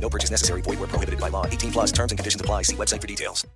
No purchase necessary. Void where prohibited by law. 18 plus terms and conditions apply. See website for details.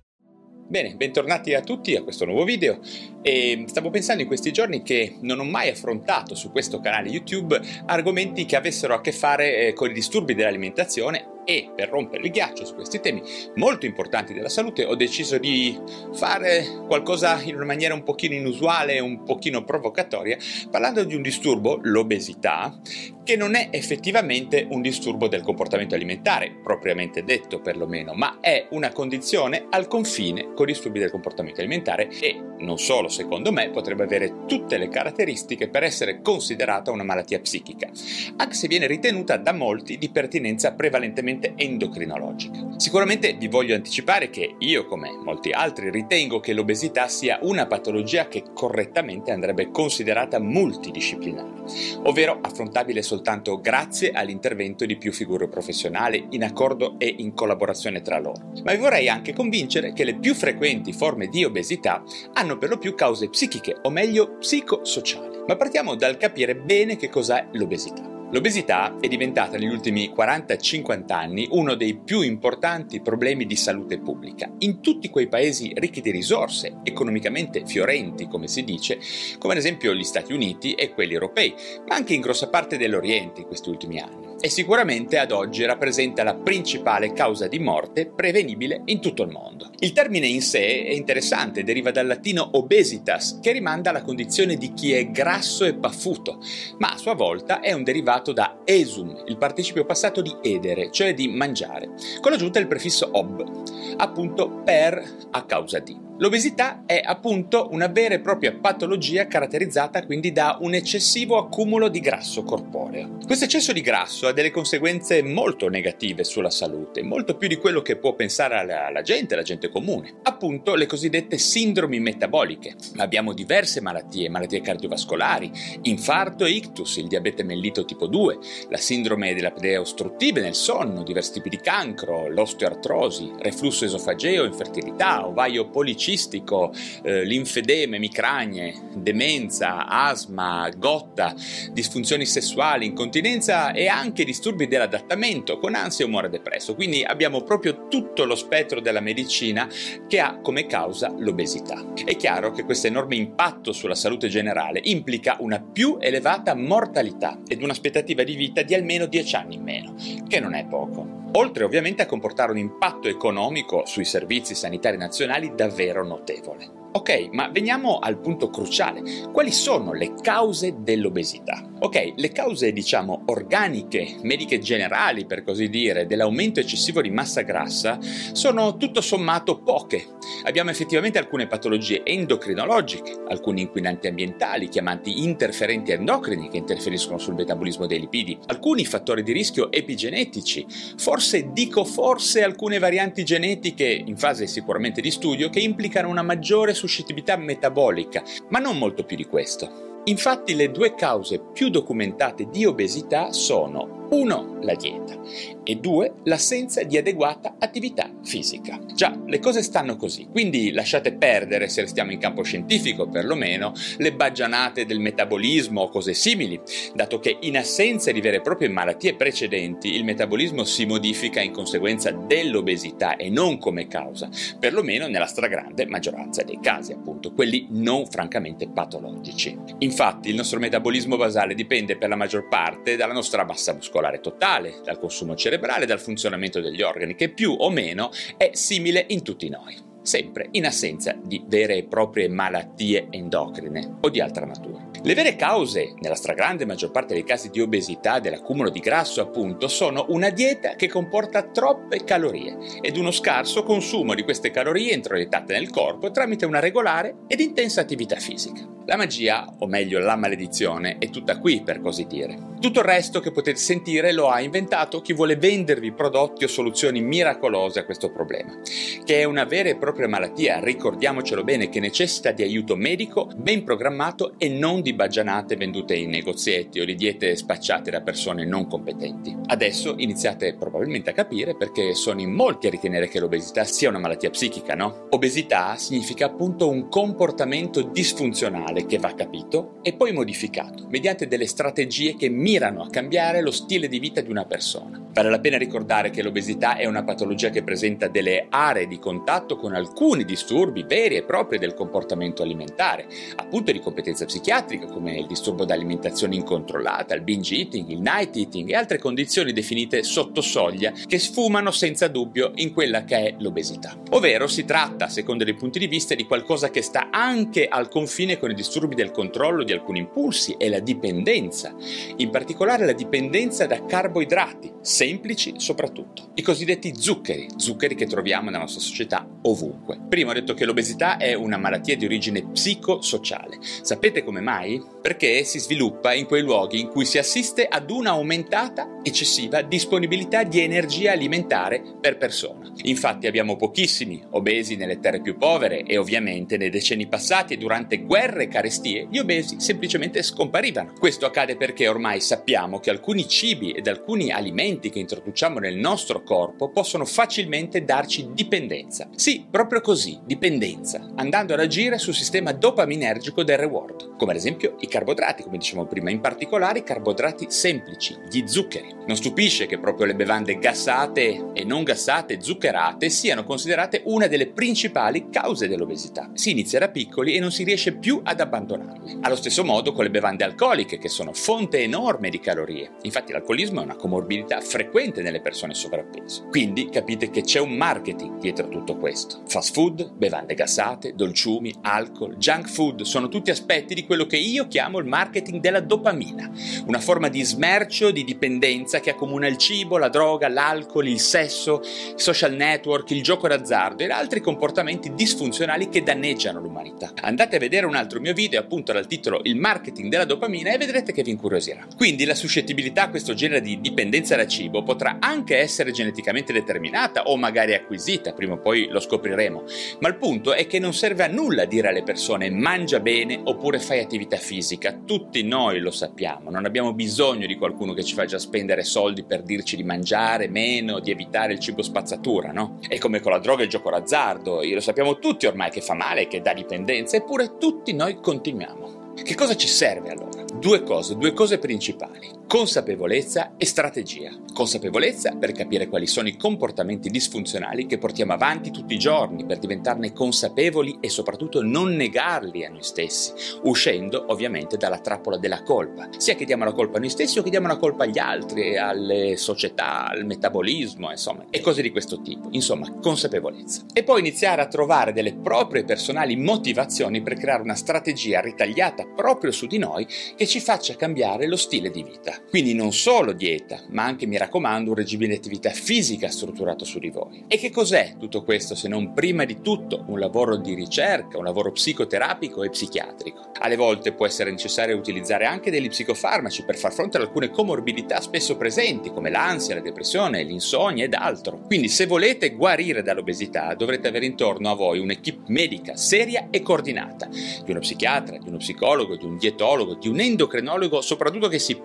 Bene, bentornati a tutti a questo nuovo video e stavo pensando in questi giorni che non ho mai affrontato su questo canale YouTube argomenti che avessero a che fare eh, con i disturbi dell'alimentazione e per rompere il ghiaccio su questi temi molto importanti della salute ho deciso di fare qualcosa in una maniera un pochino inusuale, un pochino provocatoria, parlando di un disturbo, l'obesità, che non è effettivamente un disturbo del comportamento alimentare, propriamente detto perlomeno, ma è una condizione al confine con i disturbi del comportamento alimentare e, non solo secondo me, potrebbe avere tutte le caratteristiche per essere considerata una malattia psichica, anche se viene ritenuta da molti di pertinenza prevalentemente endocrinologica. Sicuramente vi voglio anticipare che io, come molti altri, ritengo che l'obesità sia una patologia che correttamente andrebbe considerata multidisciplinare, ovvero affrontabile soltanto grazie all'intervento di più figure professionali in accordo e in collaborazione tra loro. Ma vi vorrei anche convincere che le più frequenti forme di obesità hanno per lo più cause psichiche, o meglio psicosociali. Ma partiamo dal capire bene che cos'è l'obesità. L'obesità è diventata negli ultimi 40-50 anni uno dei più importanti problemi di salute pubblica in tutti quei paesi ricchi di risorse, economicamente fiorenti, come si dice, come ad esempio gli Stati Uniti e quelli europei, ma anche in grossa parte dell'Oriente in questi ultimi anni. E sicuramente ad oggi rappresenta la principale causa di morte prevenibile in tutto il mondo. Il termine in sé è interessante, deriva dal latino obesitas, che rimanda alla condizione di chi è grasso e paffuto, ma a sua volta è un derivato da esum, il participio passato di edere, cioè di mangiare, con l'aggiunta del prefisso ob, appunto per a causa di. L'obesità è appunto una vera e propria patologia caratterizzata quindi da un eccessivo accumulo di grasso corporeo. Questo eccesso di grasso ha delle conseguenze molto negative sulla salute, molto più di quello che può pensare alla, la gente, la gente comune. Appunto le cosiddette sindromi metaboliche. Abbiamo diverse malattie, malattie cardiovascolari, infarto ictus, il diabete mellito tipo 2, la sindrome della pedea ostruttive nel sonno, diversi tipi di cancro, l'osteoartrosi, reflusso esofageo, infertilità, ovaio policistico, cistico, eh, linfedeme, micragne, demenza, asma, gotta, disfunzioni sessuali, incontinenza e anche disturbi dell'adattamento con ansia e umore depresso. Quindi abbiamo proprio tutto lo spettro della medicina che ha come causa l'obesità. È chiaro che questo enorme impatto sulla salute generale implica una più elevata mortalità ed un'aspettativa di vita di almeno 10 anni in meno, che non è poco oltre ovviamente a comportare un impatto economico sui servizi sanitari nazionali davvero notevole. Ok, ma veniamo al punto cruciale. Quali sono le cause dell'obesità? Ok, le cause diciamo organiche, mediche generali per così dire, dell'aumento eccessivo di massa grassa sono tutto sommato poche. Abbiamo effettivamente alcune patologie endocrinologiche, alcuni inquinanti ambientali chiamati interferenti endocrini che interferiscono sul metabolismo dei lipidi, alcuni fattori di rischio epigenetici, forse dico forse alcune varianti genetiche in fase sicuramente di studio che implicano una maggiore suscettibilità metabolica, ma non molto più di questo. Infatti le due cause più documentate di obesità sono 1. La dieta e 2. L'assenza di adeguata attività fisica. Già, le cose stanno così, quindi lasciate perdere, se restiamo in campo scientifico perlomeno, le baggianate del metabolismo o cose simili, dato che in assenza di vere e proprie malattie precedenti il metabolismo si modifica in conseguenza dell'obesità e non come causa, perlomeno nella stragrande maggioranza dei casi, appunto, quelli non francamente patologici. Infatti il nostro metabolismo basale dipende per la maggior parte dalla nostra massa muscolare muscolare totale, dal consumo cerebrale, dal funzionamento degli organi, che più o meno è simile in tutti noi sempre in assenza di vere e proprie malattie endocrine o di altra natura. Le vere cause, nella stragrande maggior parte dei casi di obesità dell'accumulo di grasso, appunto, sono una dieta che comporta troppe calorie ed uno scarso consumo di queste calorie introiettate nel corpo tramite una regolare ed intensa attività fisica. La magia, o meglio la maledizione, è tutta qui per così dire. Tutto il resto che potete sentire lo ha inventato chi vuole vendervi prodotti o soluzioni miracolose a questo problema, che è una vera e propria malattia, ricordiamocelo bene, che necessita di aiuto medico ben programmato e non di baggianate vendute in negozietti o di diete spacciate da persone non competenti. Adesso iniziate probabilmente a capire perché sono in molti a ritenere che l'obesità sia una malattia psichica, no? Obesità significa appunto un comportamento disfunzionale che va capito e poi modificato mediante delle strategie che mirano a cambiare lo stile di vita di una persona. Vale la pena ricordare che l'obesità è una patologia che presenta delle aree di contatto con alcuni disturbi veri e propri del comportamento alimentare, appunto di competenza psichiatrica come il disturbo d'alimentazione incontrollata, il binge eating, il night eating e altre condizioni definite sotto soglia che sfumano senza dubbio in quella che è l'obesità. Ovvero si tratta, secondo dei punti di vista, di qualcosa che sta anche al confine con i disturbi del controllo di alcuni impulsi e la dipendenza, in particolare la dipendenza da carboidrati, semplici soprattutto, i cosiddetti zuccheri, zuccheri che troviamo nella nostra società ovunque. Prima ho detto che l'obesità è una malattia di origine psicosociale. Sapete come mai? Perché si sviluppa in quei luoghi in cui si assiste ad una aumentata eccessiva disponibilità di energia alimentare per persona. Infatti abbiamo pochissimi obesi nelle terre più povere e ovviamente nei decenni passati durante guerre e carestie gli obesi semplicemente scomparivano. Questo accade perché ormai sappiamo sappiamo che alcuni cibi ed alcuni alimenti che introduciamo nel nostro corpo possono facilmente darci dipendenza. Sì, proprio così, dipendenza, andando ad agire sul sistema dopaminergico del reward, come ad esempio i carboidrati, come dicevamo prima, in particolare i carboidrati semplici, gli zuccheri. Non stupisce che proprio le bevande gassate e non gassate, zuccherate, siano considerate una delle principali cause dell'obesità. Si inizia da piccoli e non si riesce più ad abbandonarle. Allo stesso modo con le bevande alcoliche, che sono fonte enorme di calorie. Infatti l'alcolismo è una comorbidità frequente nelle persone sovrappeso. Quindi capite che c'è un marketing dietro tutto questo. Fast food, bevande gassate, dolciumi, alcol, junk food sono tutti aspetti di quello che io chiamo il marketing della dopamina, una forma di smercio, di dipendenza che accomuna il cibo, la droga, l'alcol, il sesso, i social network, il gioco d'azzardo ed altri comportamenti disfunzionali che danneggiano l'umanità. Andate a vedere un altro mio video appunto dal titolo Il marketing della dopamina e vedrete che vi incuriosirà. Quindi la suscettibilità a questo genere di dipendenza da cibo potrà anche essere geneticamente determinata o magari acquisita, prima o poi lo scopriremo, ma il punto è che non serve a nulla dire alle persone mangia bene oppure fai attività fisica, tutti noi lo sappiamo, non abbiamo bisogno di qualcuno che ci faccia spendere soldi per dirci di mangiare meno, di evitare il cibo spazzatura, no? È come con la droga e il gioco d'azzardo, lo sappiamo tutti ormai che fa male, che dà dipendenza, eppure tutti noi continuiamo. Che cosa ci serve allora? Due cose, due cose principali, consapevolezza e strategia. Consapevolezza per capire quali sono i comportamenti disfunzionali che portiamo avanti tutti i giorni, per diventarne consapevoli e soprattutto non negarli a noi stessi, uscendo ovviamente dalla trappola della colpa, sia che diamo la colpa a noi stessi o che diamo la colpa agli altri, alle società, al metabolismo, insomma, e cose di questo tipo. Insomma, consapevolezza. E poi iniziare a trovare delle proprie personali motivazioni per creare una strategia ritagliata proprio su di noi che ci faccia cambiare lo stile di vita. Quindi non solo dieta, ma anche, mi raccomando, un regime di attività fisica strutturato su di voi. E che cos'è tutto questo se non prima di tutto un lavoro di ricerca, un lavoro psicoterapico e psichiatrico? Alle volte può essere necessario utilizzare anche degli psicofarmaci per far fronte ad alcune comorbidità spesso presenti come l'ansia, la depressione, l'insonnia ed altro. Quindi se volete guarire dall'obesità dovrete avere intorno a voi un'equipe medica seria e coordinata di uno psichiatra, di uno psicologo, di un dietologo, di un endocrinologo, soprattutto che si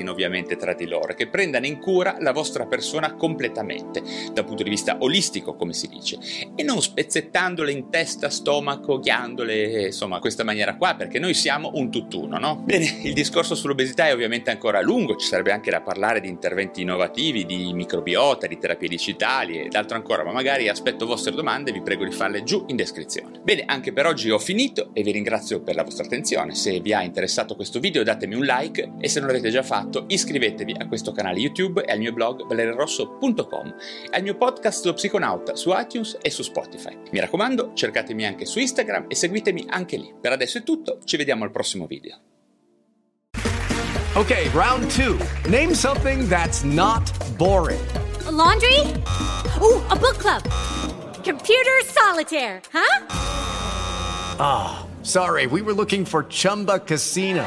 parlino ovviamente tra di loro, che prendano in cura la vostra persona completamente, dal punto di vista olistico, come si dice, e non spezzettandole in testa, stomaco, ghiandole, insomma, questa maniera qua, perché noi siamo un tutt'uno, no? Bene, il discorso sull'obesità è ovviamente ancora lungo, ci sarebbe anche da parlare di interventi innovativi, di microbiota, di terapie digitali ed altro ancora, ma magari aspetto vostre domande e vi prego di farle giù in descrizione. Bene, anche per oggi ho finito e vi ringrazio per la vostra attenzione se vi ha interessato questo video datemi un like e se non l'avete già fatto iscrivetevi a questo canale YouTube e al mio blog valerirosso.com e al mio podcast Lo Psiconauta su iTunes e su Spotify. Mi raccomando, cercatemi anche su Instagram e seguitemi anche lì. Per adesso è tutto, ci vediamo al prossimo video. Ok, round 2. Name something that's not boring. A laundry? Ooh, a book club. Computer solitaire, huh? Ah. Sorry, we were looking for Chumba Casino.